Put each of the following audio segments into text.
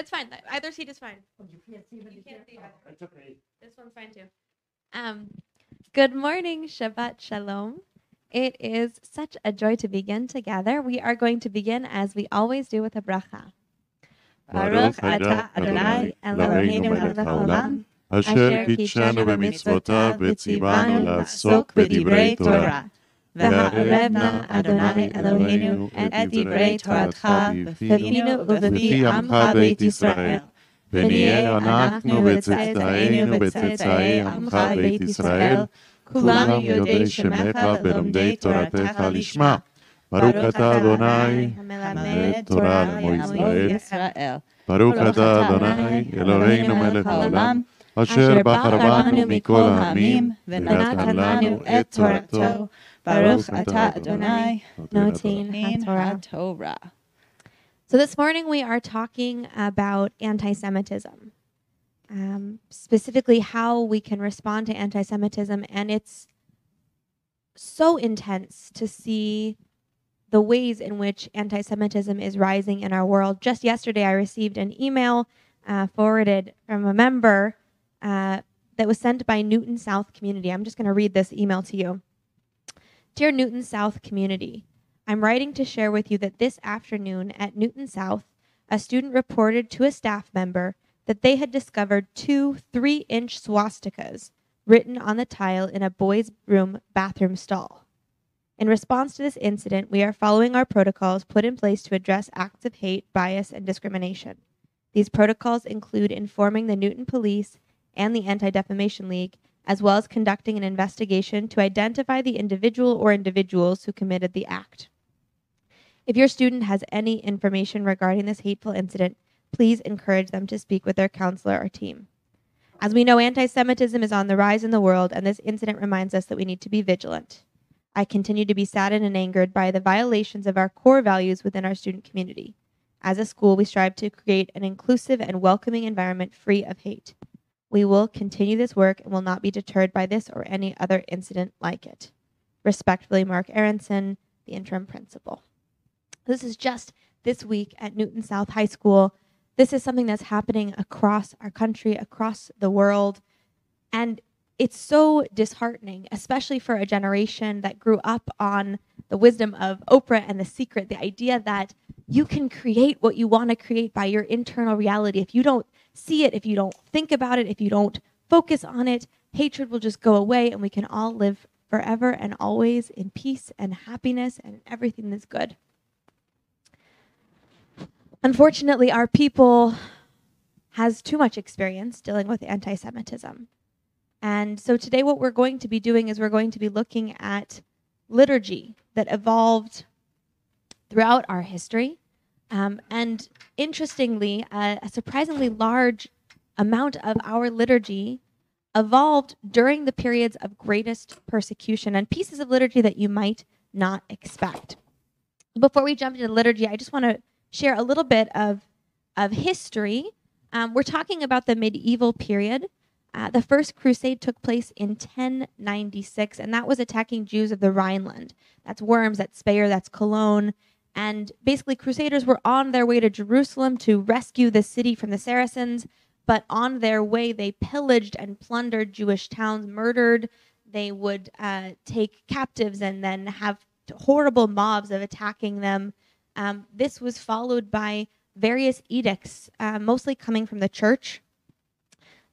It's fine. Either seat is fine. You can't see. You can't see either. It's okay. This one's fine too. Um, good morning, Shabbat Shalom. It is such a joy to begin together. We are going to begin as we always do with a bracha. Baruch atah Adonai Eloheinu melech haolam, asher kidshanu b'mitzvotav v'tzivanu LaSok b'divrei Torah. והערב נא אדוני אלוהינו את דברי תורתך בפינו ובפי עמך בית ישראל. ונהיה אנחנו וצאצאינו וצאצאי עמך בית ישראל, כולנו יודעי שמך ולומדי תורתך לשמה. ברוך אתה אדוני המלמד תורה לעמו ישראל. ברוך אתה אדוני אלוהינו מלך העולם, אשר בחר בנו מכל העמים, ונתן לנו את תורתו. Baruch atah Adonai notin haTorah. So this morning we are talking about anti-Semitism, um, specifically how we can respond to anti-Semitism, and it's so intense to see the ways in which anti Semitism is rising in our world. Just yesterday, I received an email uh, forwarded from a member uh, that was sent by Newton South Community. I'm just going to read this email to you. Dear Newton South Community. I'm writing to share with you that this afternoon at Newton South, a student reported to a staff member that they had discovered two three inch swastikas written on the tile in a boys' room bathroom stall. In response to this incident, we are following our protocols put in place to address acts of hate, bias, and discrimination. These protocols include informing the Newton Police and the Anti Defamation League, as well as conducting an investigation to identify the individual or individuals who committed the act. If your student has any information regarding this hateful incident, please encourage them to speak with their counselor or team. As we know, anti Semitism is on the rise in the world, and this incident reminds us that we need to be vigilant. I continue to be saddened and angered by the violations of our core values within our student community. As a school, we strive to create an inclusive and welcoming environment free of hate. We will continue this work and will not be deterred by this or any other incident like it. Respectfully, Mark Aronson, the interim principal. This is just this week at Newton South High School. This is something that's happening across our country, across the world. And it's so disheartening, especially for a generation that grew up on the wisdom of Oprah and The Secret, the idea that you can create what you want to create by your internal reality. If you don't see it, if you don't think about it, if you don't focus on it, hatred will just go away and we can all live forever and always in peace and happiness and everything that's good. Unfortunately, our people has too much experience dealing with anti-Semitism. And so today what we're going to be doing is we're going to be looking at liturgy that evolved throughout our history. Um, and interestingly, uh, a surprisingly large amount of our liturgy evolved during the periods of greatest persecution and pieces of liturgy that you might not expect. Before we jump into liturgy, I just want to share a little bit of, of history. Um, we're talking about the medieval period. Uh, the first crusade took place in 1096, and that was attacking Jews of the Rhineland. That's Worms, that's Speyer, that's Cologne. And basically, crusaders were on their way to Jerusalem to rescue the city from the Saracens, but on their way, they pillaged and plundered Jewish towns, murdered. They would uh, take captives and then have horrible mobs of attacking them. Um, this was followed by various edicts, uh, mostly coming from the church.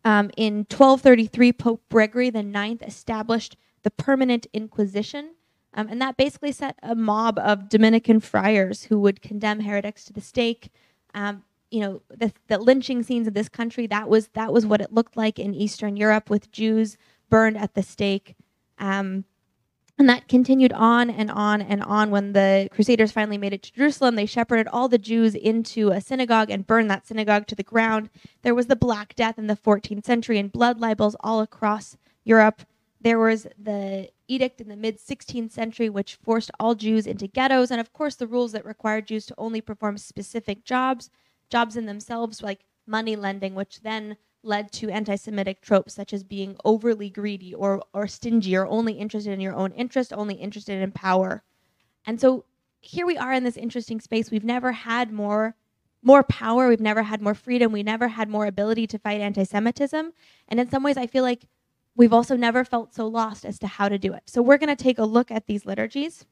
Um, in 1233, Pope Gregory IX established the Permanent Inquisition, um, and that basically set a mob of Dominican friars who would condemn heretics to the stake. Um, you know, the, the lynching scenes of this country, that was, that was what it looked like in Eastern Europe with Jews burned at the stake. Um, and that continued on and on and on. When the Crusaders finally made it to Jerusalem, they shepherded all the Jews into a synagogue and burned that synagogue to the ground. There was the Black Death in the 14th century and blood libels all across Europe. There was the edict in the mid 16th century, which forced all Jews into ghettos. And of course, the rules that required Jews to only perform specific jobs, jobs in themselves, like money lending, which then led to anti-Semitic tropes such as being overly greedy or or stingy or only interested in your own interest, only interested in power. And so here we are in this interesting space. We've never had more more power, we've never had more freedom, we never had more ability to fight anti Semitism. And in some ways, I feel like we've also never felt so lost as to how to do it. So we're going to take a look at these liturgies.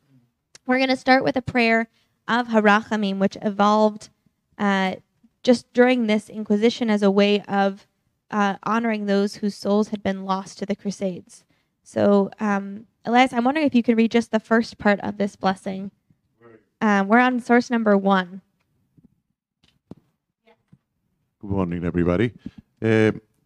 We're going to start with a prayer Av Harachamim, which evolved uh, just during this Inquisition as a way of uh, honoring those whose souls had been lost to the Crusades. So, um, Elias, I'm wondering if you could read just the first part of this blessing. Um, we're on source number one. Good morning, everybody.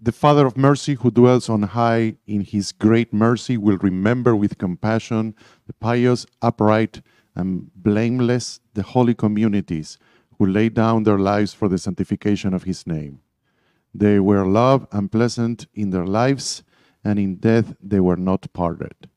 The Father of mercy, who dwells on high in his great mercy, will remember with compassion the pious, upright, and blameless, the holy communities who laid down their lives for the sanctification of his name. They were love and pleasant in their lives, and in death they were not parted.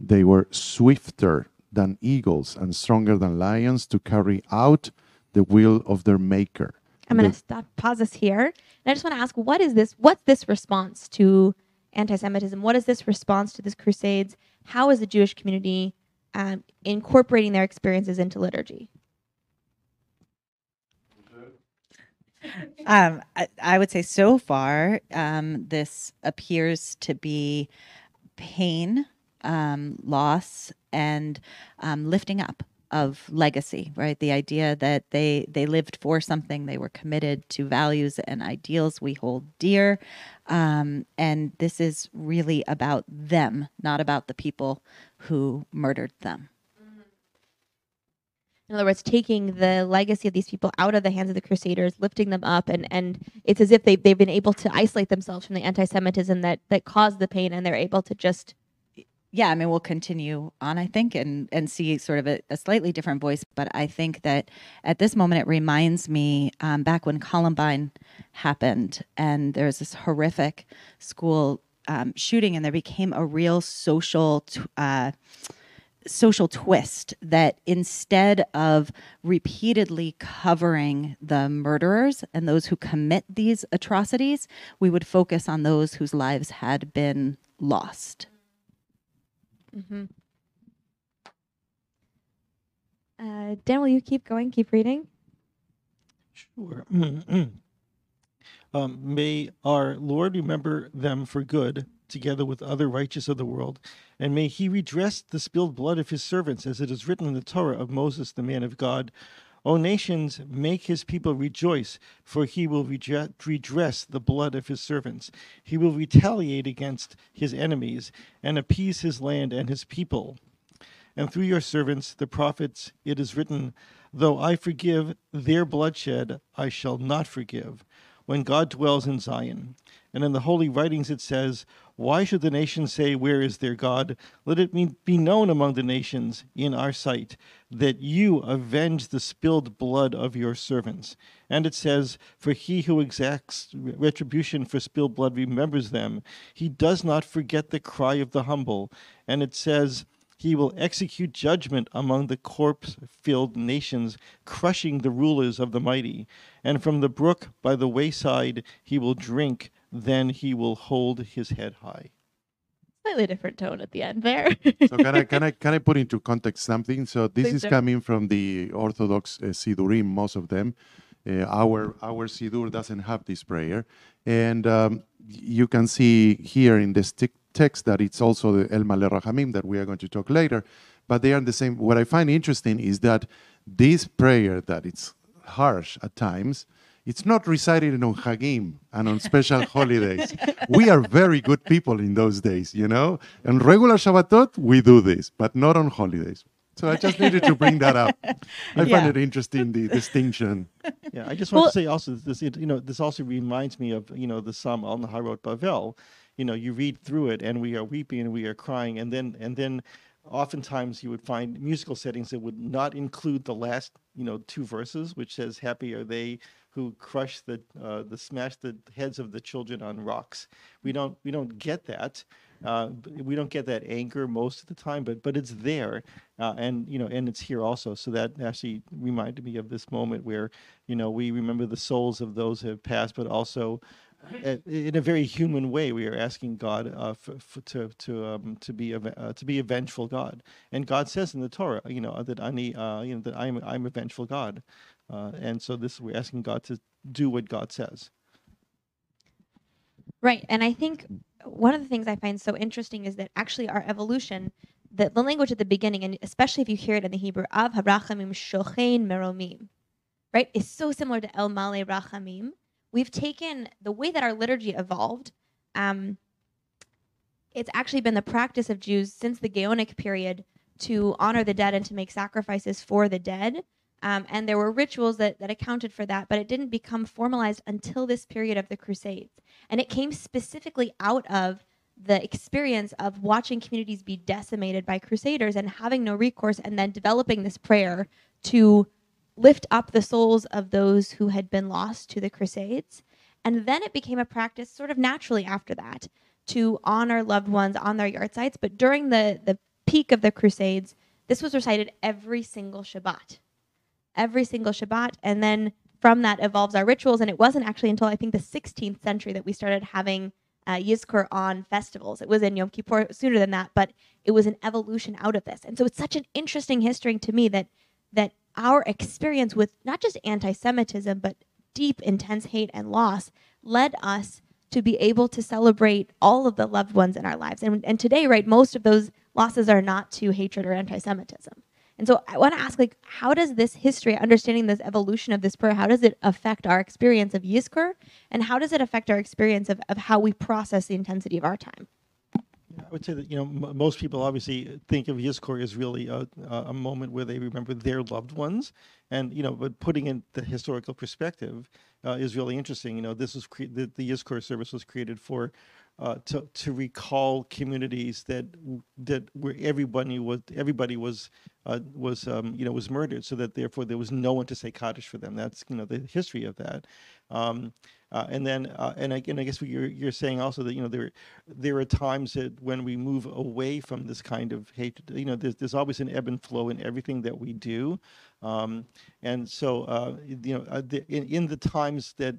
They were swifter than eagles and stronger than lions to carry out the will of their maker. I'm going to stop, pause us here. And I just want to ask, what is this? What's this response to anti-Semitism? What is this response to this crusades? How is the Jewish community um, incorporating their experiences into liturgy? Um, I, I, would say so far, um, this appears to be pain, um, loss, and um, lifting up of legacy. Right, the idea that they they lived for something, they were committed to values and ideals we hold dear, um, and this is really about them, not about the people who murdered them in other words, taking the legacy of these people out of the hands of the Crusaders, lifting them up, and, and it's as if they, they've been able to isolate themselves from the anti Semitism that, that caused the pain, and they're able to just. Yeah, I mean, we'll continue on, I think, and, and see sort of a, a slightly different voice. But I think that at this moment, it reminds me um, back when Columbine happened, and there was this horrific school um, shooting, and there became a real social. T- uh, social twist that instead of repeatedly covering the murderers and those who commit these atrocities, we would focus on those whose lives had been lost. Mm-hmm. Uh, Dan, will you keep going? Keep reading? Sure. um, may our Lord remember them for good together with other righteous of the world, and may he redress the spilled blood of his servants, as it is written in the Torah of Moses, the man of God. O nations, make his people rejoice, for he will redress the blood of his servants. He will retaliate against his enemies and appease his land and his people. And through your servants, the prophets, it is written, Though I forgive their bloodshed, I shall not forgive, when God dwells in Zion. And in the holy writings it says, why should the nations say, Where is their God? Let it be known among the nations in our sight that you avenge the spilled blood of your servants. And it says, For he who exacts retribution for spilled blood remembers them. He does not forget the cry of the humble. And it says, he will execute judgment among the corpse filled nations, crushing the rulers of the mighty. And from the brook by the wayside he will drink then he will hold his head high. Slightly different tone at the end there. so can I can I can I put into context something? So this Please is do. coming from the Orthodox uh, Sidurim, most of them. Uh, our our Sidur doesn't have this prayer, and um, you can see here in this text that it's also the El Maleh Rahamim that we are going to talk later, but they are the same. What I find interesting is that this prayer that it's harsh at times it's not recited on Hagim and on special holidays. We are very good people in those days, you know? On regular Shabbatot, we do this, but not on holidays. So I just needed to bring that up. I yeah. find it interesting the distinction. Yeah, I just want well, to say also this. You know, this also reminds me of you know the Psalm Al Naharot Bavel. You know, you read through it, and we are weeping and we are crying, and then and then oftentimes you would find musical settings that would not include the last you know two verses which says happy are they who crush the uh, the smash the heads of the children on rocks. We don't we don't get that uh, we don't get that anger most of the time but but it's there uh, and you know and it's here also. So that actually reminded me of this moment where you know we remember the souls of those who have passed but also in a very human way, we are asking God uh, for to to um, to be a uh, to be a vengeful God, and God says in the Torah, you know, that ani, uh, you know, that I'm I'm a vengeful God, Uh, and so this we're asking God to do what God says. Right. And I think one of the things I find so interesting is that actually our evolution, the, the language at the beginning, and especially if you hear it in the Hebrew, Av Harachamim Shochein Meromim, right, is so similar to El Male Rachamim. We've taken the way that our liturgy evolved. Um, it's actually been the practice of Jews since the Gaonic period to honor the dead and to make sacrifices for the dead. Um, and there were rituals that, that accounted for that, but it didn't become formalized until this period of the Crusades. And it came specifically out of the experience of watching communities be decimated by crusaders and having no recourse, and then developing this prayer to lift up the souls of those who had been lost to the Crusades. And then it became a practice sort of naturally after that to honor loved ones on their yahrzeits. But during the, the peak of the Crusades, this was recited every single Shabbat every single Shabbat. And then from that evolves our rituals. And it wasn't actually until I think the 16th century that we started having uh, Yizkor on festivals. It was in Yom Kippur sooner than that, but it was an evolution out of this. And so it's such an interesting history to me that that our experience with not just anti-Semitism but deep, intense hate and loss led us to be able to celebrate all of the loved ones in our lives. And, and today, right, most of those losses are not to hatred or anti-Semitism. And so I want to ask, like, how does this history, understanding this evolution of this prayer, how does it affect our experience of Yizkor? And how does it affect our experience of, of how we process the intensity of our time? I would say that you know m- most people obviously think of Yizkor as really a, a moment where they remember their loved ones, and you know, but putting in the historical perspective uh, is really interesting. You know, this was cre- the, the Yizkor service was created for uh, to to recall communities that that where everybody was everybody was uh, was um, you know was murdered, so that therefore there was no one to say Kaddish for them. That's you know the history of that. Um, uh, and then, uh, and, I, and I guess you're, you're saying also that you know there there are times that when we move away from this kind of hatred, you know, there's, there's always an ebb and flow in everything that we do, um, and so uh, you know, uh, in, in the times that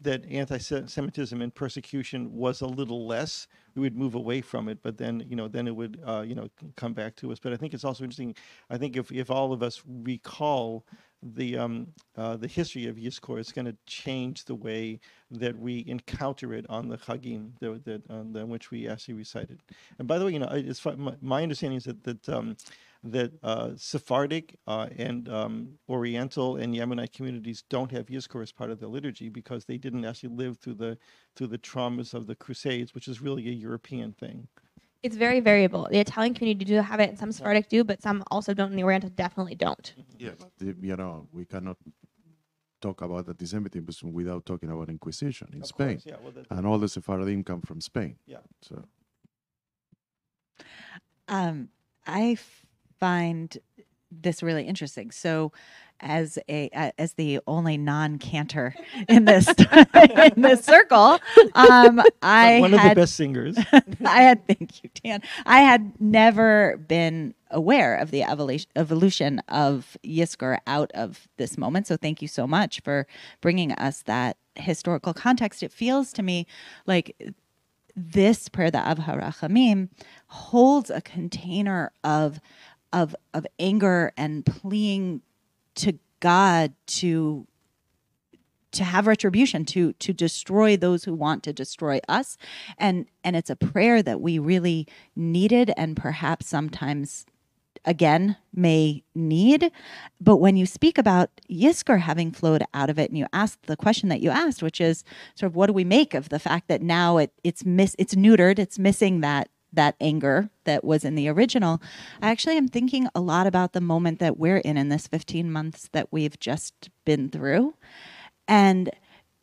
that anti-Semitism and persecution was a little less, we would move away from it. But then, you know, then it would, uh, you know, come back to us. But I think it's also interesting. I think if, if all of us recall the um, uh, the history of Yizkor, it's going to change the way that we encounter it on the Chagim that, that on which we actually recited. And by the way, you know, it's my, my understanding is that that um, that uh, Sephardic uh, and um, Oriental and Yemenite communities don't have Yizkor as part of their liturgy because they didn't actually live through the through the traumas of the Crusades, which is really a European thing. It's very variable. The Italian community do have it, and some Sephardic do, but some also don't, and the Oriental definitely don't. Yeah, you know, we cannot talk about anti-Semitism without talking about Inquisition in Of Spain, course, yeah, well, that- and all the Sephardim come from Spain. Yeah. So Um, I find this really interesting. So, as a as the only non-cantor in this in this circle, um, I one of had the best singers. I had thank you, Dan. I had never been aware of the evolution evolution of Yizkor out of this moment. So thank you so much for bringing us that historical context. It feels to me like this prayer, the Av HaRachamim, holds a container of of of anger and pleading to God to to have retribution to to destroy those who want to destroy us. And and it's a prayer that we really needed and perhaps sometimes again may need. But when you speak about Yizkor having flowed out of it and you ask the question that you asked which is sort of what do we make of the fact that now it it's miss it's neutered it's missing that that anger that was in the original. I actually am thinking a lot about the moment that we're in in this 15 months that we've just been through. And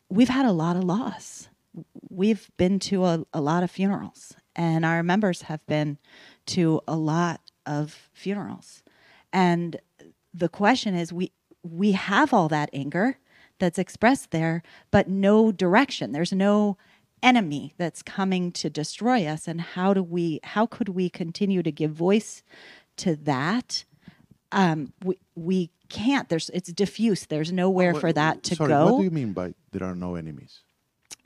we've had a lot of loss. We've been to a, a lot of funerals, and our members have been to a lot of funerals. And the question is we we have all that anger that's expressed there, but no direction. There's no enemy that's coming to destroy us and how do we how could we continue to give voice to that um, we we can't there's it's diffuse there's nowhere What- for that to sorry, go What do you mean by there are no enemies?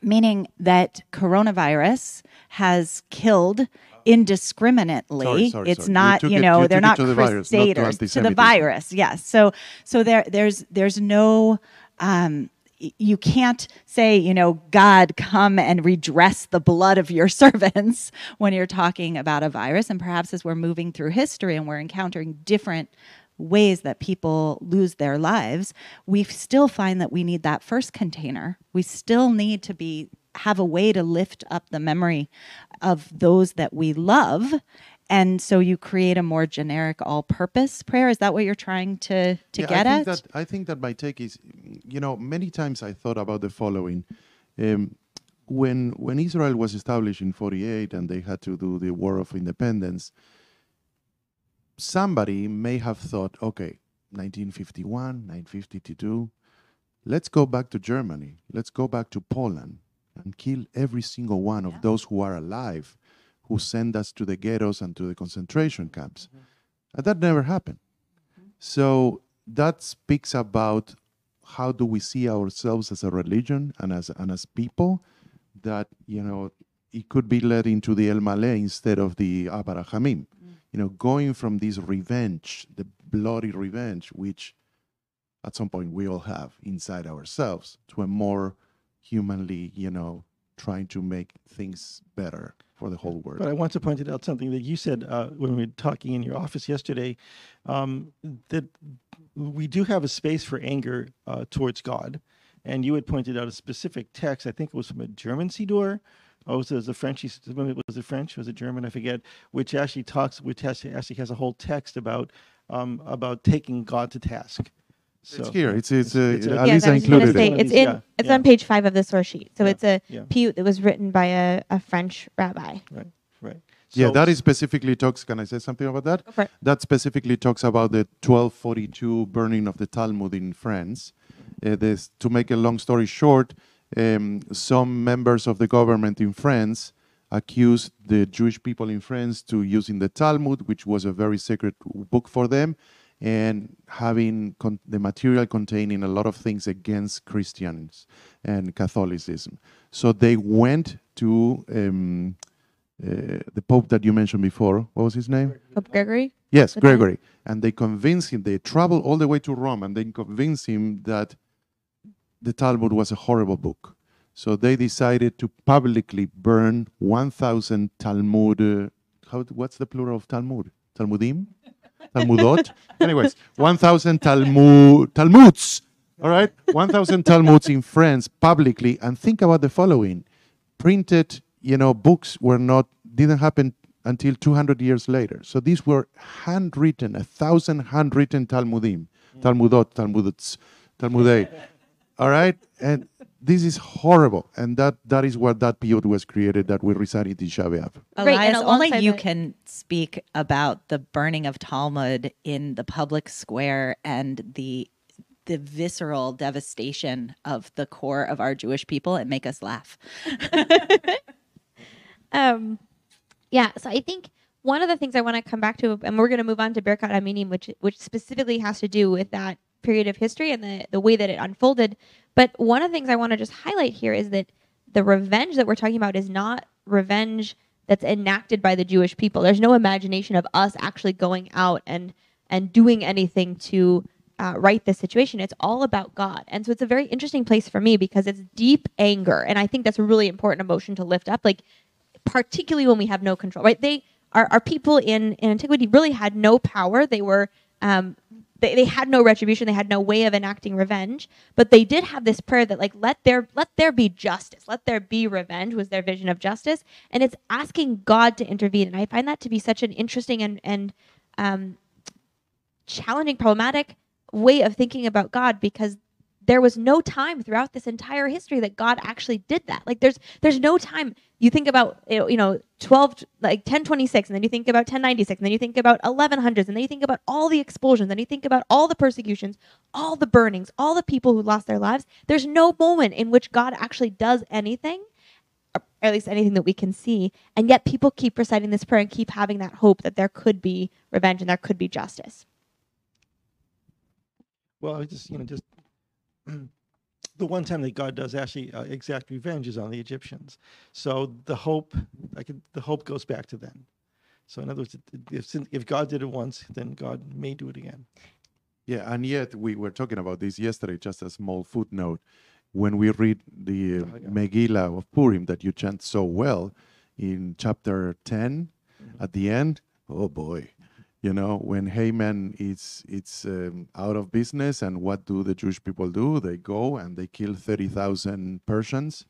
meaning that coronavirus has killed indiscriminately. Sorry, sorry, it's sorry. Not, you it- know, you they're not it to the virus, not to crusaders to the virus. Yes. So so there there's there's no um you can't say, you know, God come and redress the blood of your servants when you're talking about a virus. And perhaps as we're moving through history and we're encountering different ways that people lose their lives, we still find that we need that first container. We still need to be have a way to lift up the memory of those that we love. And so you create a more generic all-purpose prayer. Is that what you're trying to to Yeah, get I at? think That, I think that my take is, you know, many times I thought about the following. Um, when when Israel was established in 48 and they had to do the War of Independence, somebody may have thought, okay, 1951, 1952, let's go back to Germany, let's go back to Poland and kill every single one of those who are alive, who send us to the ghettos and to the concentration camps. Mm-hmm. And that never happened. Mm-hmm. So that speaks about how do we see ourselves as a religion and as and as people that you know it could be led into the El Maleh instead of the Av Harachamim. Mm. You know, going from this revenge, the bloody revenge, which at some point we all have inside ourselves, to a more humanly, you know, trying to make things better for the whole world. But I want to point it out something that you said uh, when we were talking in your office yesterday, um, that we do have a space for anger uh, towards God, and you had pointed out a specific text. I think it was from a German Siddur. Oh, was it a French? It Was it French? Was it German? I forget. Which actually talks, which actually has a whole text about um, about taking God to task. So, it's here. It's it's, uh, it's a- yes, Alisa I was gonna included say it. it's Yeah, in it's yeah. on page five of the source sheet. So Yeah, it's a yeah. piyut that was written by a, a French rabbi. Right, right. Yeah, So- that is specifically talks. Can I say something about that? Go for it. That specifically talks about the 1242 burning of the Talmud in France. Uh, this, to make a long story short, um, some members of the government in France accused the Jewish people in France to using the Talmud, which was a very sacred book for them, and having con- the material containing a lot of things against Christians and Catholicism. So they went to um, uh, the Pope that you mentioned before. What was his name? Pope Gregory. Yes, the time. Gregory. And they convinced him, they traveled all the way to Rome and they convinced him that the Talmud was a horrible book. So they decided to publicly burn 1,000 Talmud. Uh, how, what's the plural of Talmud? Talmudim? Talmudot? Anyways, 1,000 Talmud, Talmuds. All right? 1,000 Talmuds in France publicly. And think about the following printed, you know, books were not, didn't happen until 200 years later. So these were handwritten, a thousand handwritten Talmudim, mm. Talmudot, Talmudots, Talmudei. All right? And this is horrible. And that, that is what that period was created that we recite in Tisha B'Av. Right, and only you that- can speak about the burning of Talmud in the public square and the the visceral devastation of the core of our Jewish people and make us laugh. Um, yeah. So I think one of the things I want to come back to, and we're going to move on to Birkat HaMinim, which which specifically has to do with that period of history and the the way that it unfolded. But one of the things I want to just highlight here is that the revenge that we're talking about is not revenge that's enacted by the Jewish people. There's no imagination of us actually going out and and doing anything to uh, right this situation. It's all about God. And so it's a very interesting place for me because it's deep anger. And I think that's a really important emotion to lift up. Like, particularly when we have no control, right? They, our, our people in, in antiquity really had no power. They were, um, they, they had no retribution. They had no way of enacting revenge, but they did have this prayer that like, let there, let there be justice. Let there be revenge was their vision of justice. And it's asking God to intervene. And I find that to be such an interesting and, and, um, challenging, problematic way of thinking about God because there was no time throughout this entire history that God actually did that. Like there's there's no time. You think about you know, 12 like 1026 and then you think about 1096 and then you think about 1100s and then you think about all the expulsions and you think about all the persecutions, all the burnings, all the people who lost their lives. There's no moment in which God actually does anything or at least anything that we can see. And yet people keep reciting this prayer and keep having that hope that there could be revenge and there could be justice. Well, I just you know just the one time that God does actually uh, exact revenge is on the Egyptians. So the hope, I could, the hope goes back to then. So in other words, if if God did it once, then God may do it again. Yeah, and yet we were talking about this yesterday. Just a small footnote: when we read the oh, yeah. Megillah of Purim that you chant so well in chapter 10 mm-hmm. at the end, oh boy, you know when Haman is it's um, out of business, and what do the Jewish people do? They go and they kill thirty thousand Persians.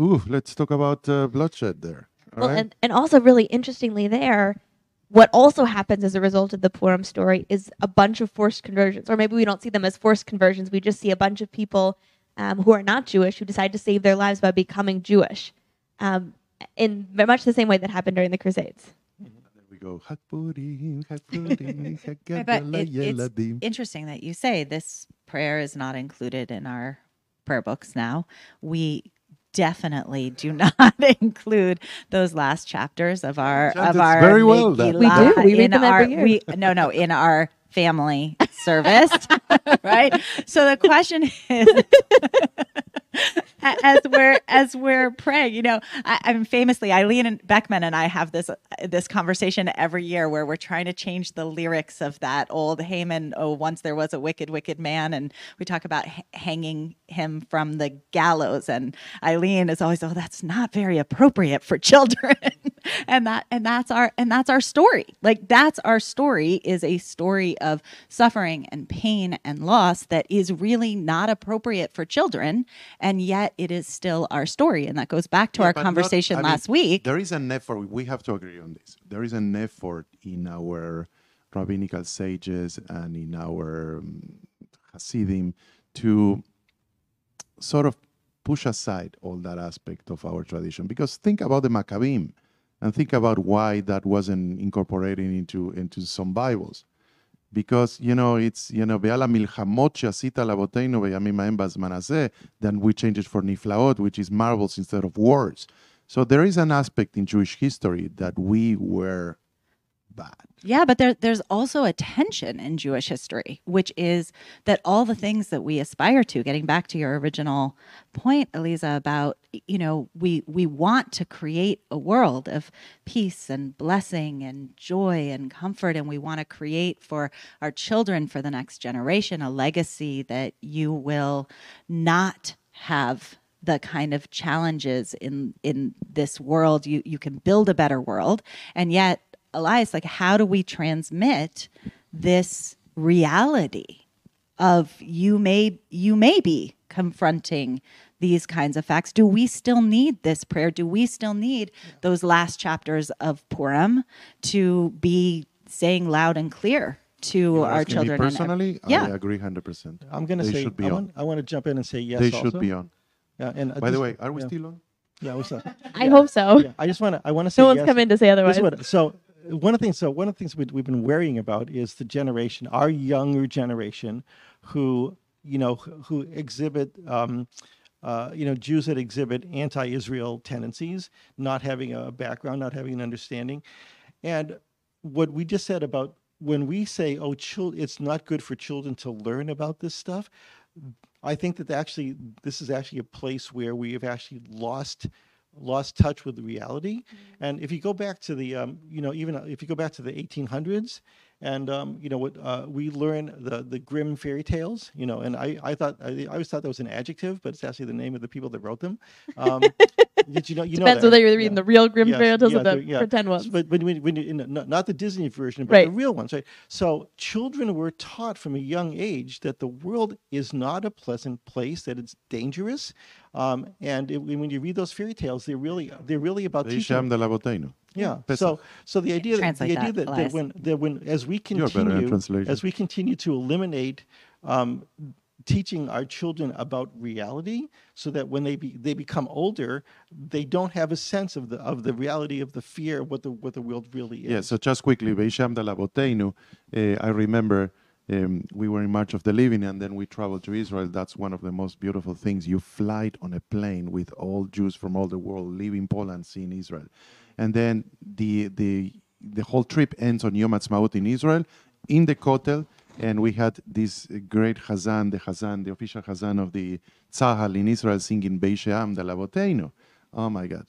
Ooh, let's talk about uh, bloodshed there. Well, right. and, and also really interestingly there, what also happens as a result of the Purim story is a bunch of forced conversions, or maybe we don't see them as forced conversions. We just see a bunch of people um, who are not Jewish who decide to save their lives by becoming Jewish, um, in much the same way that happened during the Crusades. There we go. but it, it's interesting that you say this prayer is not included in our prayer books now. We definitely do not include those last chapters of our of our very well. We do. We read them our, every year. We, no, no, in our family service, right? So the question is as we're as we're praying, you know, I, mean, famously, Eileen and Beckman and I have this this conversation every year where we're trying to change the lyrics of that old Haman. Oh, once there was a wicked, wicked man, and we talk about h- hanging him from the gallows. And Eileen is always, oh, that's not very appropriate for children, and that and that's our and that's our story. Like that's our story is a story of suffering and pain and loss that is really not appropriate for children, yet it is still our story. And that goes back to yeah, our conversation not, last mean, week. There is an effort, we have to agree on this. There is an effort in our rabbinical sages and in our um, Hasidim to sort of push aside all that aspect of our tradition. Because think about the Maccabim and think about why that wasn't incorporated into, into some Bibles because you know it's you know ve'ala milchamot she'asita laboteinu ve'yamim ha'em bazman then we change it for niflaot, which is marvels instead of wars. So there is an aspect in Jewish history that we were bad. Yeah, but there, there's also a tension in Jewish history, which is that all the things that we aspire to, getting back to your original point, Eliza, about, you know, we, we want to create a world of peace and blessing and joy and comfort. And we want to create for our children, for the next generation, a legacy that you will not have the kind of challenges in in this world you you can build a better world and yet Elias, like, how do we transmit this reality of you may you may be confronting these kinds of facts? Do we still need this prayer? Do we still need those last chapters of Purim to be saying loud and clear to our children? personally, yeah. I agree hundred percent. I'm going to say I want, I want, to jump in and say yes. They also. should be on. Yeah, and uh, by the way, are we yeah. still on? Yeah, what's up? I yeah. hope so. Yeah, I just want to. I want to say. No one's yes. come in to say otherwise. What, so one of the things so one of the things we, we've been worrying about is the generation our younger generation who you know who exhibit um, uh, you know Jews that exhibit anti-Israel tendencies, not having a background, not having an understanding, and what we just said about when we say, "Oh, it's not good for children to learn about this stuff," I think that actually this is actually a place where we have actually lost lost touch with reality. Mm-hmm. And if you go back to the, um, you know, even if you go back to the 1800s, and um, you know what uh, we learn the the grim fairy tales. You know, and I I thought I, I, always thought that was an adjective, but it's actually the name of the people that wrote them. Um, did you know? You Depends know whether you're reading yeah. the real Grimm yeah, fairy tales yeah, or the yeah. pretend ones. But when, when, when you, not, not the Disney version, but right. the real ones, right? So children were taught from a young age that the world is not a pleasant place, that it's dangerous, um, and it, when you read those fairy tales, they're really they're really about teaching. Yeah. So so the idea that, the idea that, that, that when that when as we continue as we continue to eliminate um, teaching our children about reality so that when they be, they become older they don't have a sense of the of the reality of the fear of what the what the world really is. Yeah, so just quickly, Beisham uh, I remember um, we were in March of the Living and then we traveled to Israel. That's one of the most beautiful things. You fly on a plane with all Jews from all the world, leaving Poland, seeing Israel and then the the the whole trip ends on Yom Ha'atzmaut in Israel, in the Kotel, and we had this great Hazan, the Hazan, the official Hazan of the Tzahal in Israel, singing Beisheam de Lavoteinu. Oh my God,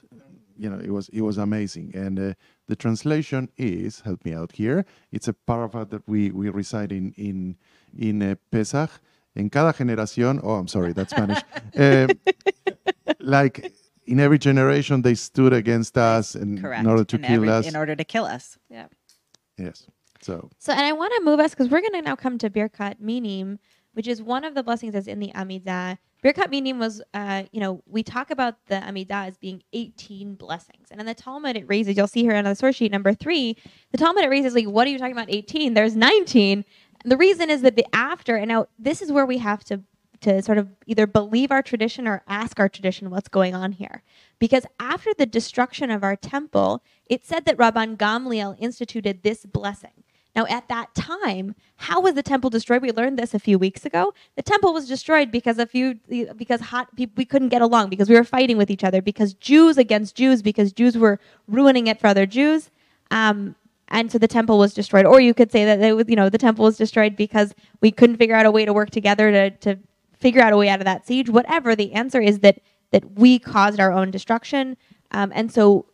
you know, it was it was amazing. And uh, the translation is help me out here. It's a paragraph that we we recite in in in uh, Pesach. En cada generación, oh, I'm sorry, that's Spanish. uh, like in every generation, they stood against us in, in order to in kill every, us. In order to kill us. Yeah. Yes. So. So, and I want to move us because we're going to now come to Birkat Minim, which is one of the blessings that's in the Amidah. Birkat Minim was, uh, you know, we talk about the Amidah as being 18 blessings. And in the Talmud, it raises, you'll see here on the source sheet number three, the Talmud, it raises, like, what are you talking about 18? There's 19. And the reason is that the after, and now this is where we have to to sort of either believe our tradition or ask our tradition what's going on here. Because after the destruction of our temple, it said that Rabban Gamliel instituted this blessing. Now, at that time, how was the temple destroyed? We learned this a few weeks ago. The temple was destroyed because a few because hot people we couldn't get along because we were fighting with each other because Jews against Jews because Jews were ruining it for other Jews. Um, and so the temple was destroyed. Or you could say that was, you know the temple was destroyed because we couldn't figure out a way to work together to, to figure out a way out of that siege. Whatever the answer is that that we caused our own destruction, um, and so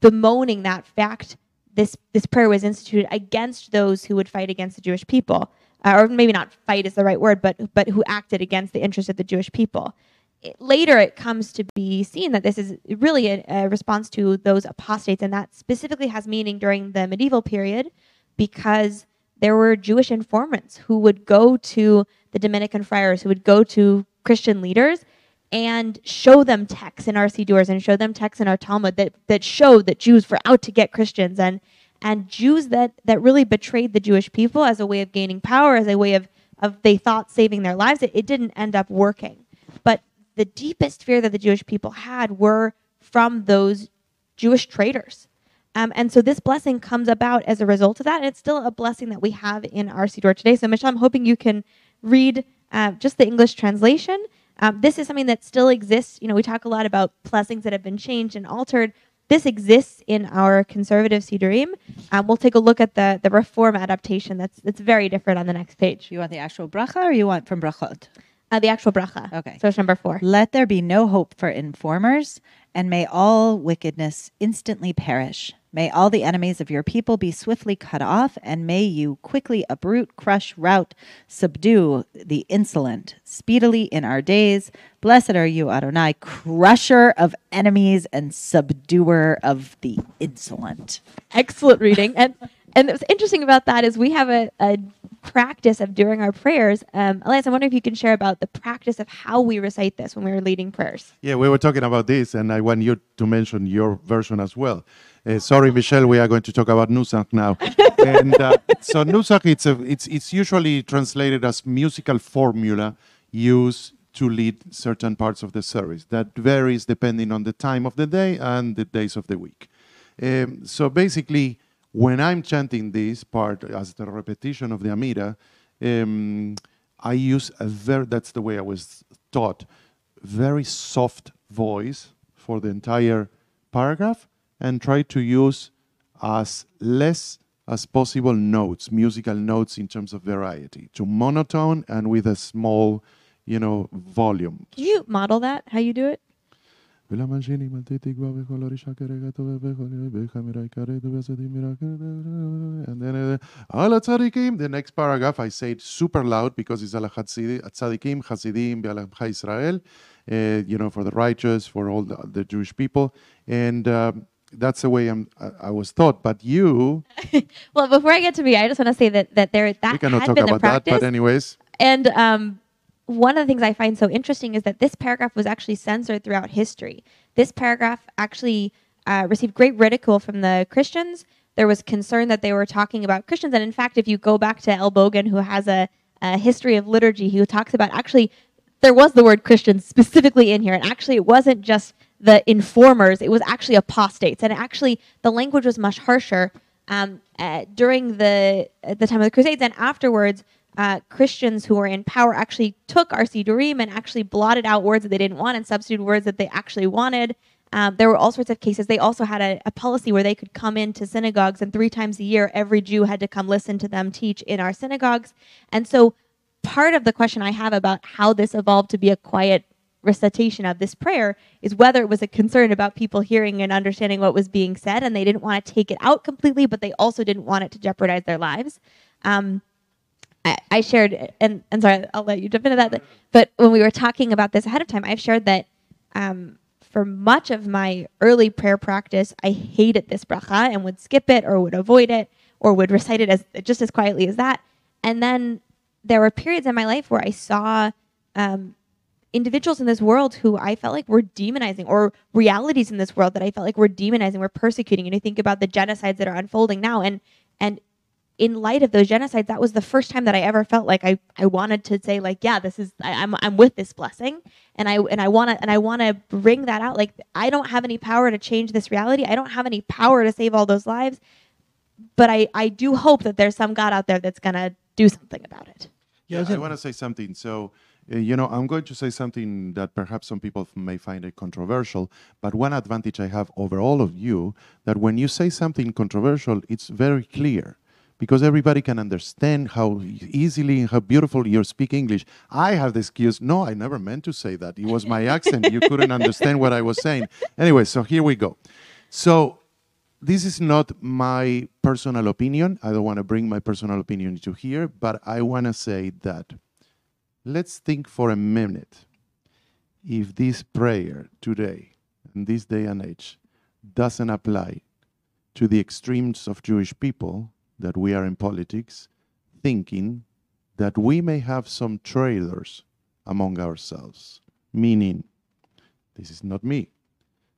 bemoaning that fact this this prayer was instituted against those who would fight against the Jewish people, uh, or maybe not fight is the right word, but but who acted against the interests of the Jewish people. It, later, it comes to be seen that this is really a, a response to those apostates, and that specifically has meaning during the medieval period, because there were Jewish informants who would go to the Dominican friars, who would go to Christian leaders and show them texts in our Sidurs and show them texts in our Talmud that, that showed that Jews were out to get Christians and and Jews that, that really betrayed the Jewish people as a way of gaining power, as a way of, of they thought saving their lives. It, it didn't end up working. But the deepest fear that the Jewish people had were from those Jewish traitors. Um, and so this blessing comes about as a result of that. And it's still a blessing that we have in our Siddur today. So, Michelle, I'm hoping you can read uh, just the English translation um, this is something that still exists. You know, we talk a lot about blessings that have been changed and altered. This exists in our conservative Siddurim. Um, we'll take a look at the, the reform adaptation that's, that's very different on the next page. You want the actual bracha or you want from brachot? Uh, the actual bracha. Okay. So it's number four. Let there be no hope for informers, and may all wickedness instantly perish. May all the enemies of your people be swiftly cut off, and may you quickly uproot, crush, rout, subdue the insolent. Speedily in our days, blessed are you, Adonai, crusher of enemies and subduer of the insolent. Excellent reading. and and what's interesting about that is we have a, a practice of during our prayers. Um, Elias, I wonder if you can share about the practice of how we recite this when we were leading prayers. Yeah, we were talking about this, and I want you to mention your version as well. Uh, sorry, Michelle, we are going to talk about Nusach now. and uh, so Nusach, it's, a, it's, it's usually translated as musical formula used to lead certain parts of the service. That varies depending on the time of the day and the days of the week. Um, so basically, when I'm chanting this part as the repetition of the Amida, um, I use a very, that's the way I was taught, very soft voice for the entire paragraph and try to use as less as possible notes, musical notes in terms of variety, to monotone and with a small, you know, volume. Can you model that, how you do it? And then, the next paragraph, I say it super loud because it's al tzadikim, Hasidim, Israel, uh, you know, for the righteous, for all the, the Jewish people. And um, that's the way I'm, I, I was taught. But you. well, before I get to me, I just want to say that, that there, that we cannot talk about practice, that, but anyways. And, um, one of the things I find so interesting is that this paragraph was actually censored throughout history. This paragraph actually uh, received great ridicule from the Christians. There was concern that they were talking about Christians. And in fact, if you go back to Elbogen, who has a, a history of liturgy, he talks about actually there was the word Christians specifically in here. And actually, it wasn't just the informers, it was actually apostates. And actually, the language was much harsher um, uh, during the, the time of the Crusades and afterwards uh, Christians who were in power actually took our Siddurim and actually blotted out words that they didn't want and substituted words that they actually wanted. Um, there were all sorts of cases. They also had a, a, policy where they could come into synagogues, and three times a year, every Jew had to come listen to them teach in our synagogues. And so, part of the question I have about how this evolved to be a quiet recitation of this prayer is whether it was a concern about people hearing and understanding what was being said, and they didn't want to take it out completely, but they also didn't want it to jeopardize their lives. Um, I, I shared, and, and sorry, I'll let you jump into that. But when we were talking about this ahead of time, I've shared that um, for much of my early prayer practice, I hated this bracha and would skip it or would avoid it or would recite it as just as quietly as that. And then there were periods in my life where I saw um, individuals in this world who I felt like were demonizing, or realities in this world that I felt like were demonizing, were persecuting. And you think about the genocides that are unfolding now, and and in light of those genocides, that was the first time that I ever felt like I, I wanted to say like, yeah, this is I, am I'm, I'm with this blessing, and I and I want to and I want to bring that out. Like I don't have any power to change this reality. I don't have any power to save all those lives, but I I do hope that there's some God out there that's gonna do something about it. Yeah, I want to say something. So. Uh, you know, I'm going to say something that perhaps some people may find it controversial, but one advantage I have over all of you that when you say something controversial, it's very clear because everybody can understand how easily and how beautiful you speak English. I have the excuse, no, I never meant to say that. It was my accent. You couldn't understand what I was saying. Anyway, so here we go. So this is not my personal opinion. I don't want to bring my personal opinion to here, but I want to say that let's think for a minute if this prayer today, in this day and age, doesn't apply to the extremes of Jewish people, that we are in politics thinking that we may have some traitors among ourselves, meaning, this is not me.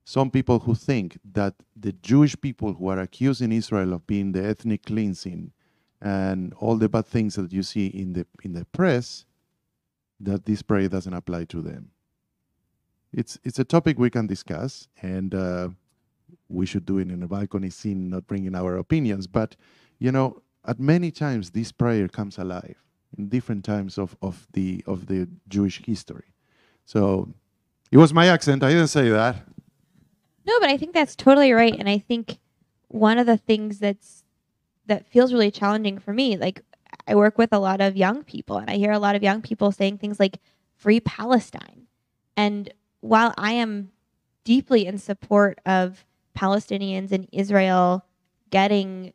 Some people who think that the Jewish people who are accusing Israel of being the ethnic cleansing and all the bad things that you see in the in the press, that this prayer doesn't apply to them. It's it's a topic we can discuss, and uh, we should do it in a balcony scene, not bringing our opinions. But you know, at many times this prayer comes alive in different times of, of the of the Jewish history. So it was my accent. I didn't say that. No, but I think that's totally right. And I think one of the things that's that feels really challenging for me, like I work with a lot of young people and I hear a lot of young people saying things like free Palestine. And while I am deeply in support of Palestinians and Israel getting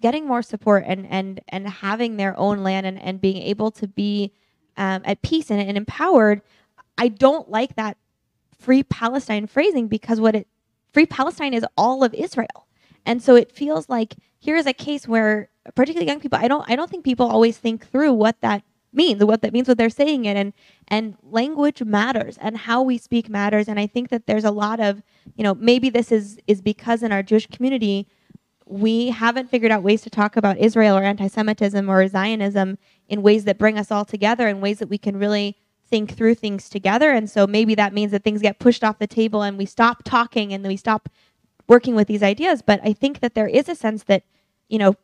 getting more support and and and having their own land and, and being able to be um, at peace and, and empowered i don't like that free palestine phrasing because what it free palestine is all of israel. And so it feels like here is a case where particularly young people i don't i don't think people always think through what that means what that means what they're saying it and and language matters and how we speak matters. And i think that there's a lot of you know maybe this is is because in our jewish community we haven't figured out ways to talk about Israel or anti Semitism or Zionism in ways that bring us all together, in ways that we can really think through things together. And so maybe that means that things get pushed off the table and we stop talking and we stop working with these ideas. But I think that there is a sense that, you know,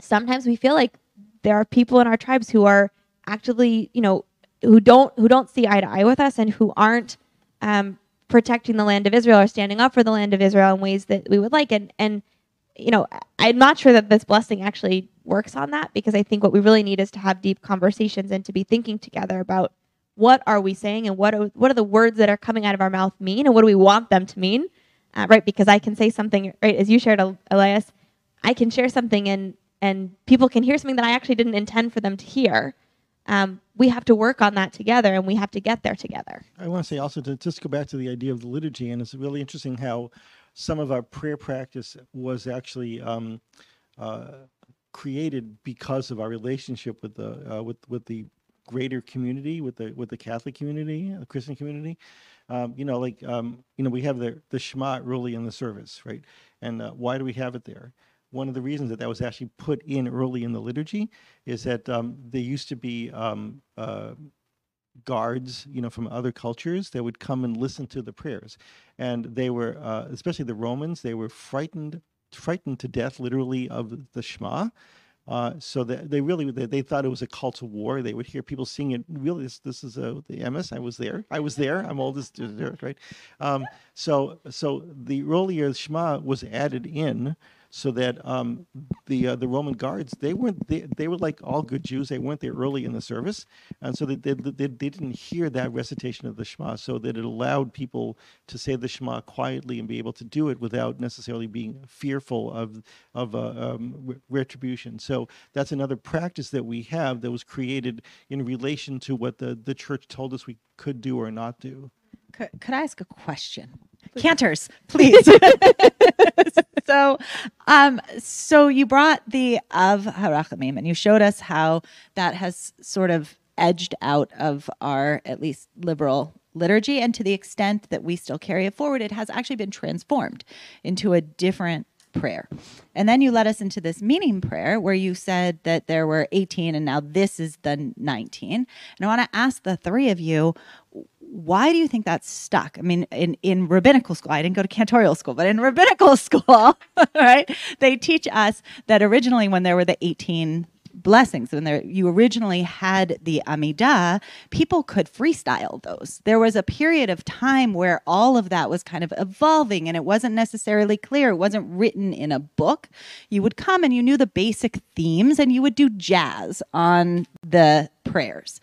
sometimes we feel like there are people in our tribes who are actively, you know, who don't who don't see eye to eye with us and who aren't um, protecting the land of Israel or standing up for the land of Israel in ways that we would like. And and you know, I'm not sure that this blessing actually works on that because I think what we really need is to have deep conversations and to be thinking together about what are we saying and what are, what are the words that are coming out of our mouth mean and what do we want them to mean, uh, right? Because I can say something, right, as you shared, Elias, I can share something and and people can hear something that I actually didn't intend for them to hear. Um, we have to work on that together and we have to get there together. I want to say also to just go back to the idea of the liturgy, and it's really interesting how some of our prayer practice was actually um, uh, created because of our relationship with the uh, with with the greater community, with the with the Catholic community, the Christian community. Um, you know, like um, you know, we have the the Shema early in the service, right? And uh, why do we have it there? One of the reasons that that was actually put in early in the liturgy is that um, there used to be um, uh, guards, you know, from other cultures that would come and listen to the prayers, and they were, uh, especially the Romans, they were frightened, frightened to death, literally, of the Shema. Uh, so that they really they, they, thought it was a call to war. They would hear people sing it. Really, this, this is a, the MS. I was there. I was there. I'm oldest, there, right? Um, so so the earlier Shema was added in so that um, the uh, the Roman guards they weren't they, they were like all good Jews. They weren't there early in the service. And so they, they, they, they didn't hear that recitation of the Shema so that it allowed people to say the Shema quietly and be able to do it without necessarily being fearful of of uh, um, retribution. So that's another practice that we have that was created in relation to what the the church told us we could do or not do. Could, could I ask a question? Cantors, please. so, um, so you brought the Av Harachamim and you showed us how that has sort of edged out of our at least liberal liturgy, and to the extent that we still carry it forward, it has actually been transformed into a different prayer. And then you led us into this Minim prayer where you said that there were 18 and now this is the 19. And I want to ask the three of you why do you think that's stuck? I mean, in, in rabbinical school, I didn't go to cantorial school, but in rabbinical school, right, they teach us that originally when there were the 18 blessings, when there, you originally had the Amidah, people could freestyle those. There was a period of time where all of that was kind of evolving and it wasn't necessarily clear. It wasn't written in a book. You would come and you knew the basic themes and you would do jazz on the prayers.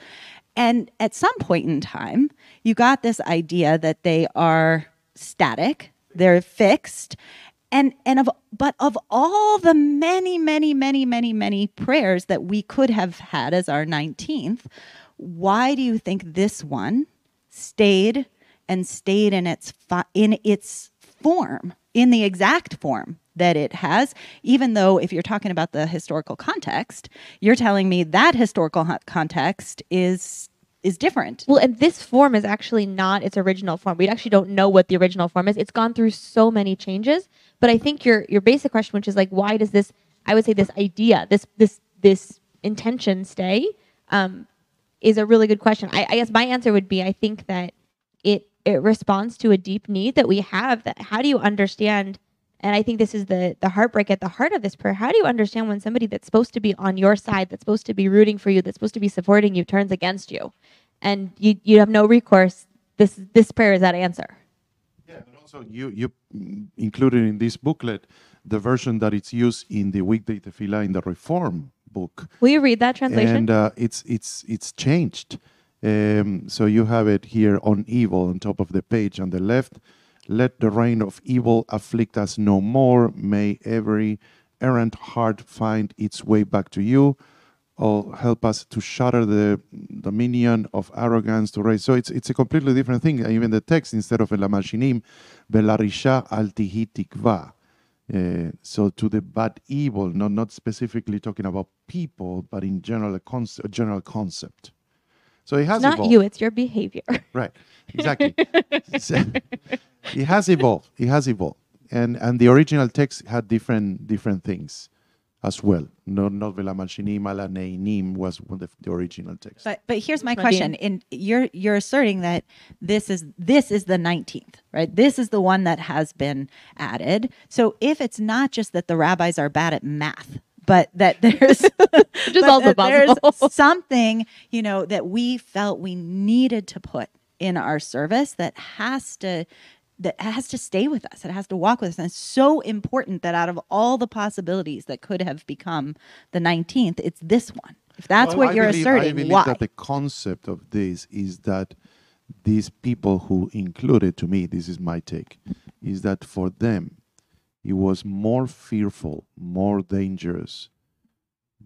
And at some point in time, you got this idea that they are static, they're fixed. And and of but of all the many, many, many, many, many prayers that we could have had as our 19th, why do you think this one stayed and stayed in its in its form, in the exact form that it has, even though if you're talking about the historical context, you're telling me that historical context is is different. Well, and this form is actually not its original form. We actually don't know what the original form is. It's gone through so many changes. But I think your your basic question, which is like, why does this? I would say this idea, this this this intention stay, um, is a really good question. I, I guess my answer would be, I think that it it responds to a deep need that we have. That how do you understand? And I think this is the the heartbreak at the heart of this prayer. How do you understand when somebody that's supposed to be on your side, that's supposed to be rooting for you, that's supposed to be supporting you, turns against you? and you you have no recourse. This this prayer is that answer. Yeah, and also you you included in this booklet the version that it's used in the weekday tefillah in the Reform book. Will you read that translation? And uh, it's it's it's changed. Um, so you have it here on evil on top of the page on the left. Let the reign of evil afflict us no more. May every errant heart find its way back to you or help us to shatter the dominion of arrogance to raise. So it's it's a completely different thing. Even the text instead of elamashinim, belarisha altihi tikva. Uh, so to the bad evil, not not specifically talking about people, but in general a, a general concept. So it has it's not evolved. you; it's your behavior. Right, exactly. so it has evolved. It has evolved, and and the original text had different different things as well. Not not Velamalchinim ala Neinim was the, the original text. But but here's my question: In you're you're asserting that this is this is the 19th, right? This is the one that has been added. So if it's not just that the rabbis are bad at math, but that there's just also there's something you know that we felt we needed to put in our service that has to that has to stay with us. It has to walk with us. And it's so important that out of all the possibilities that could have become the 19th, it's this one. If that's well, what I you're believe, asserting, I believe why? that the concept of this is that these people who included, to me, this is my take, is that for them, it was more fearful, more dangerous,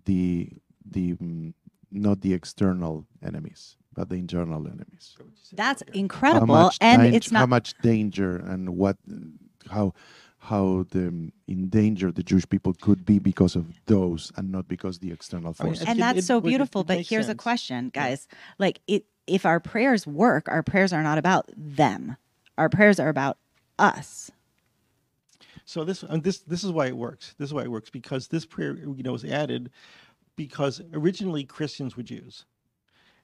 the the mm, not the external enemies, but the internal enemies. That's incredible, and danger, it's not how much danger and what how how the endangered the Jewish people could be because of those and not because the external forces. and that's so beautiful. but here's sense. a question, guys: like it, if our prayers work, our prayers are not about them. Our prayers are about us. So this and this this is why it works. This is why it works because this prayer you know was added because originally Christians were Jews.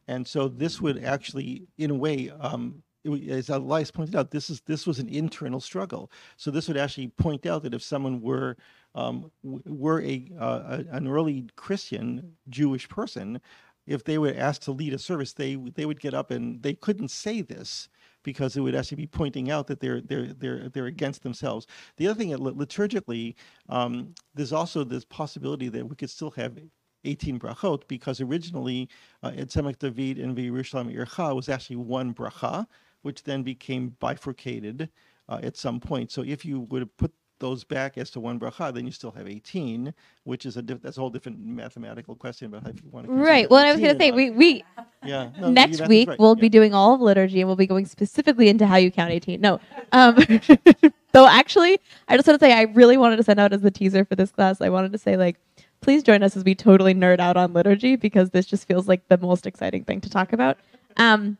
And so this would actually, in a way, um, as Elias pointed out, this is this was an internal struggle. So this would actually point out that if someone were um, were a, uh, a, an early Christian Jewish person, if they were asked to lead a service, they they would get up and they couldn't say this because it would actually be pointing out that they're they're they're they're against themselves. The other thing, liturgically, um, there's also this possibility that we could still have 18 brachot because originally uh, David and Yerushalayim Ircha was actually one bracha, which then became bifurcated uh, at some point. So if you would have put those back as to one bracha, then you still have 18, which is a diff- that's a whole different mathematical question about if you want to. Right. Well, I was going to say we we yeah no, next week right. we'll yeah. be doing all of liturgy and we'll be going specifically into how you count 18. No, um, though actually, I just want to say I really wanted to send out as the teaser for this class. I wanted to say like. Please join us as we totally nerd out on liturgy because this just feels like the most exciting thing to talk about. Um,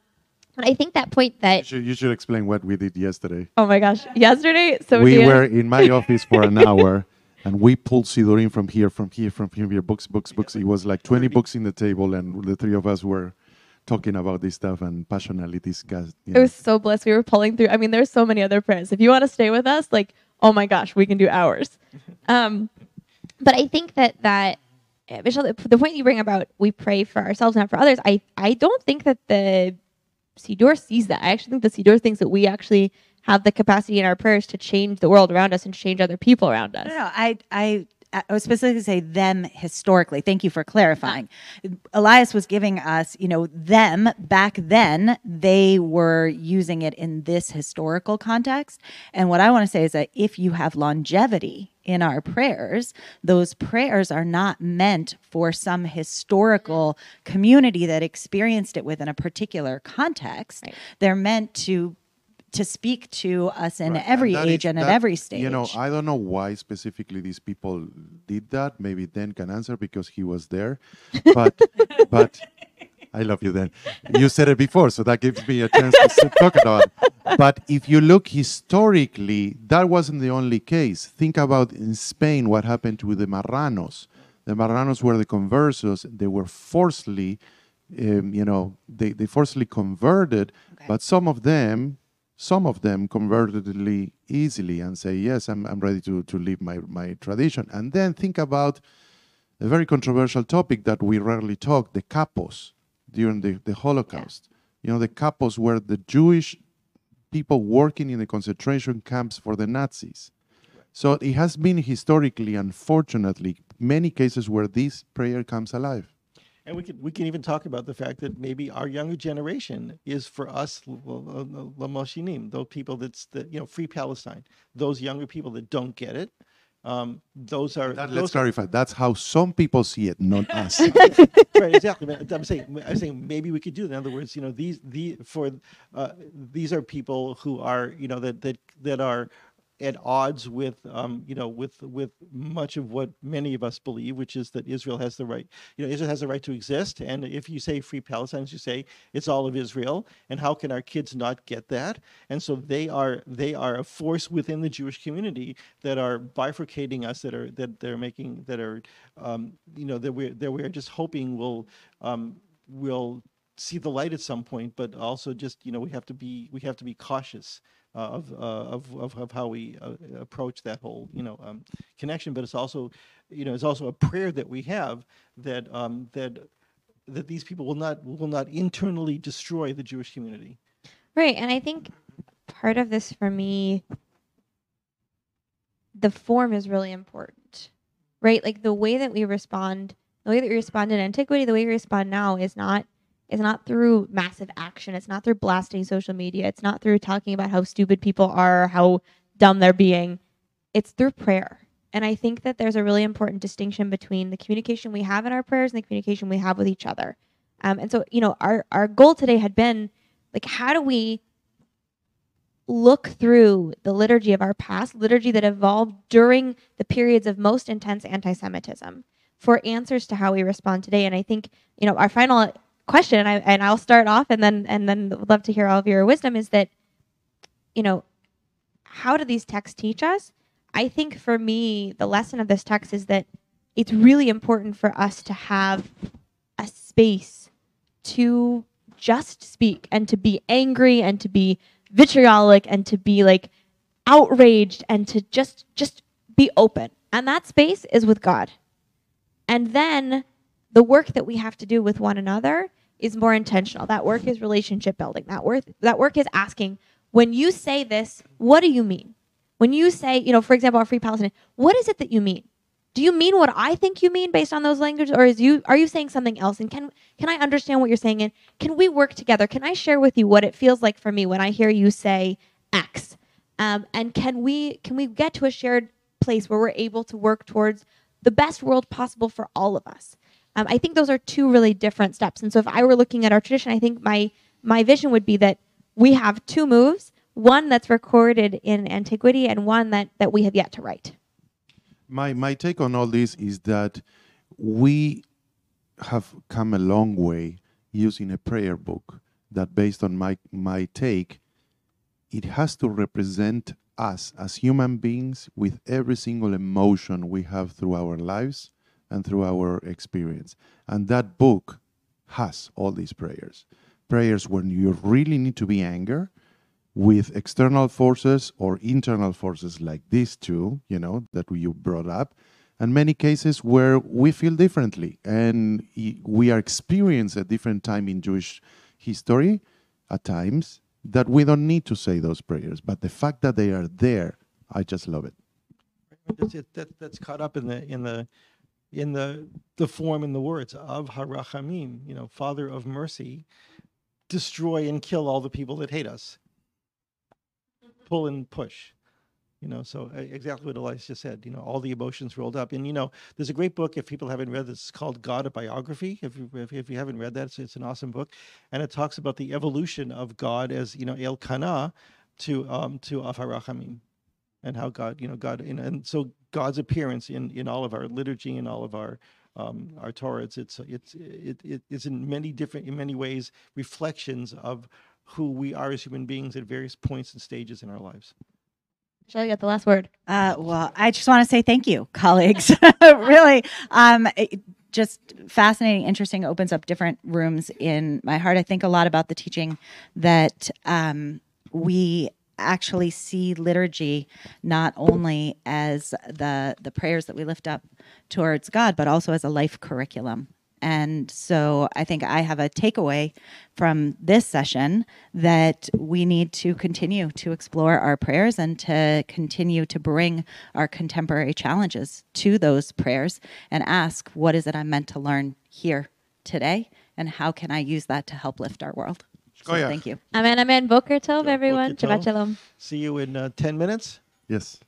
but I think that point that You should, you should explain what we did yesterday. oh my gosh, yesterday so we Dan- were in my office for an hour and we pulled siddurim from here, from here, from here, books, books, books. It was like 20 books in the table, and the three of us were talking about this stuff and passionately discussed. You It know. was so blessed. We were pulling through. I mean, there's so many other prayers. If you want to stay with us, like, oh my gosh, we can do hours. Um, but I think that that uh, Michelle, the, the point you bring about we pray for ourselves, not for others. I I don't think that the Siddur sees that. I actually think the Siddur thinks that we actually have the capacity in our prayers to change the world around us and change other people around us. No, no, I, I, I was specifically say them historically. Thank you for clarifying. Elias was giving us, you know, them back then. They were using it in this historical context. And what I want to say is that if you have longevity in our prayers, those prayers are not meant for some historical community that experienced it within a particular context. Right. They're meant to to speak to us in Right, every that age is- and at that- every stage. You know, I don't know why specifically these people did that. Maybe Dan can answer because he was there. But but I love you, Dan. You said it before, so that gives me a chance to talk about. it. But if you look historically, that wasn't the only case. Think about in Spain what happened with the Marranos. The Marranos were the conversos. They were forcibly, um, you know, they, they forcibly converted, but some of them some of them converted really easily and say, yes, I'm, I'm ready to, to leave my, my tradition. And then think about a very controversial topic that we rarely talk, the capos during the, the Holocaust. You know, the capos were the Jewish people working in the concentration camps for the Nazis. So it has been historically, unfortunately, many cases where this prayer comes alive. And we can we can even talk about the fact that maybe our younger generation is for us lamoshinim, those people that's the you know free Palestine, those younger people that don't get it. Um, those are That, those let's are- clarify. That's how some people see it, not us. right, exactly. I'm saying, I'm saying maybe we could do that. In other words, you know, these the for uh, these are people who are you know that that that are at odds with um, you know with with much of what many of us believe, which is that Israel has the right you know Israel has the right to exist, and if you say free Palestine, you say, it's all of Israel, and how can our kids not get that? And so they are they are a force within the Jewish community that are bifurcating us, that are that they're making that are um, you know that we that we're just hoping will um, will see the light at some point, but also just you know we have to be we have to be cautious uh, of, uh, of of of how we uh, approach that whole you know um, connection. But it's also you know it's also a prayer that we have that um, that that these people will not will not internally destroy the Jewish community. Right. And I think part of this for me, the form is really important, right? Like the way that we respond, the way that we respond in antiquity, the way we respond now is not is not through massive action. It's not through blasting social media. It's not through talking about how stupid people are, how dumb they're being. It's through prayer. And I think that there's a really important distinction between the communication we have in our prayers and the communication we have with each other. Um, and so, you know, our, our goal today had been like, how do we look through the liturgy of our past, liturgy that evolved during the periods of most intense anti Semitism, for answers to how we respond today? And I think, you know, our final question, and, I, and I'll start off and then, and then love to hear all of your wisdom, is that, you know, how do these texts teach us? I think for me, the lesson of this text is that it's really important for us to have a space to just speak and to be angry and to be vitriolic and to be like outraged and to just just be open. And that space is with God. And then the work that we have to do with one another is more intentional. That work is relationship building. That work that work is asking, when you say this, what do you mean? When you say, you know, for example, our free Palestinian, what is it that you mean? Do you mean what I think you mean based on those languages, or is you are you saying something else? And can can I understand what you're saying? And can we work together? Can I share with you what it feels like for me when I hear you say X? Um, and can we can we get to a shared place where we're able to work towards the best world possible for all of us? Um, I think those are two really different steps. And so if I were looking at our tradition, I think my my vision would be that we have two moves, one that's recorded in antiquity and one that, that we have yet to write. My my take on all this is that we have come a long way using a prayer book that based on my my take it has to represent us as human beings with every single emotion we have through our lives and through our experience. And that book has all these prayers. Prayers when you really need to be anger with external forces or internal forces like these two, you know, that you brought up, and many cases where we feel differently and we are experienced a different time in Jewish history at times that we don't need to say those prayers. But the fact that they are there, I just love it. That's, it, that, that's caught up in the in the in the the form in the words Av Harachamim, you know, Father of mercy, destroy and kill all the people that hate us. Pull and push. You know, so exactly what Elias just said. You know, all the emotions rolled up, and you know, there's a great book if people haven't read this. It's called God a Biography. If you if, if you haven't read that, it's, it's, an awesome book, and it talks about the evolution of God as you know El Kana to um to Av Harachamim, and how God you know God and, and so God's appearance in in all of our liturgy and all of our um, our Torah. It's it's it's it, it, it's in many different in many ways reflections of who we are as human beings at various points and stages in our lives. Shall you get the last word? Uh, well, I just want to say thank you, colleagues. really, um, just fascinating, interesting. Opens up different rooms in my heart. I think a lot about the teaching that um, we actually see liturgy not only as the the prayers that we lift up towards God, but also as a life curriculum. And so I think I have a takeaway from this session that we need to continue to explore our prayers and to continue to bring our contemporary challenges to those prayers and ask, what is it I'm meant to learn here today? And how can I use that to help lift our world? So thank you. Amen, amen. Boker tov, everyone. Shabbat shalom. See you in uh, 10 minutes. Yes.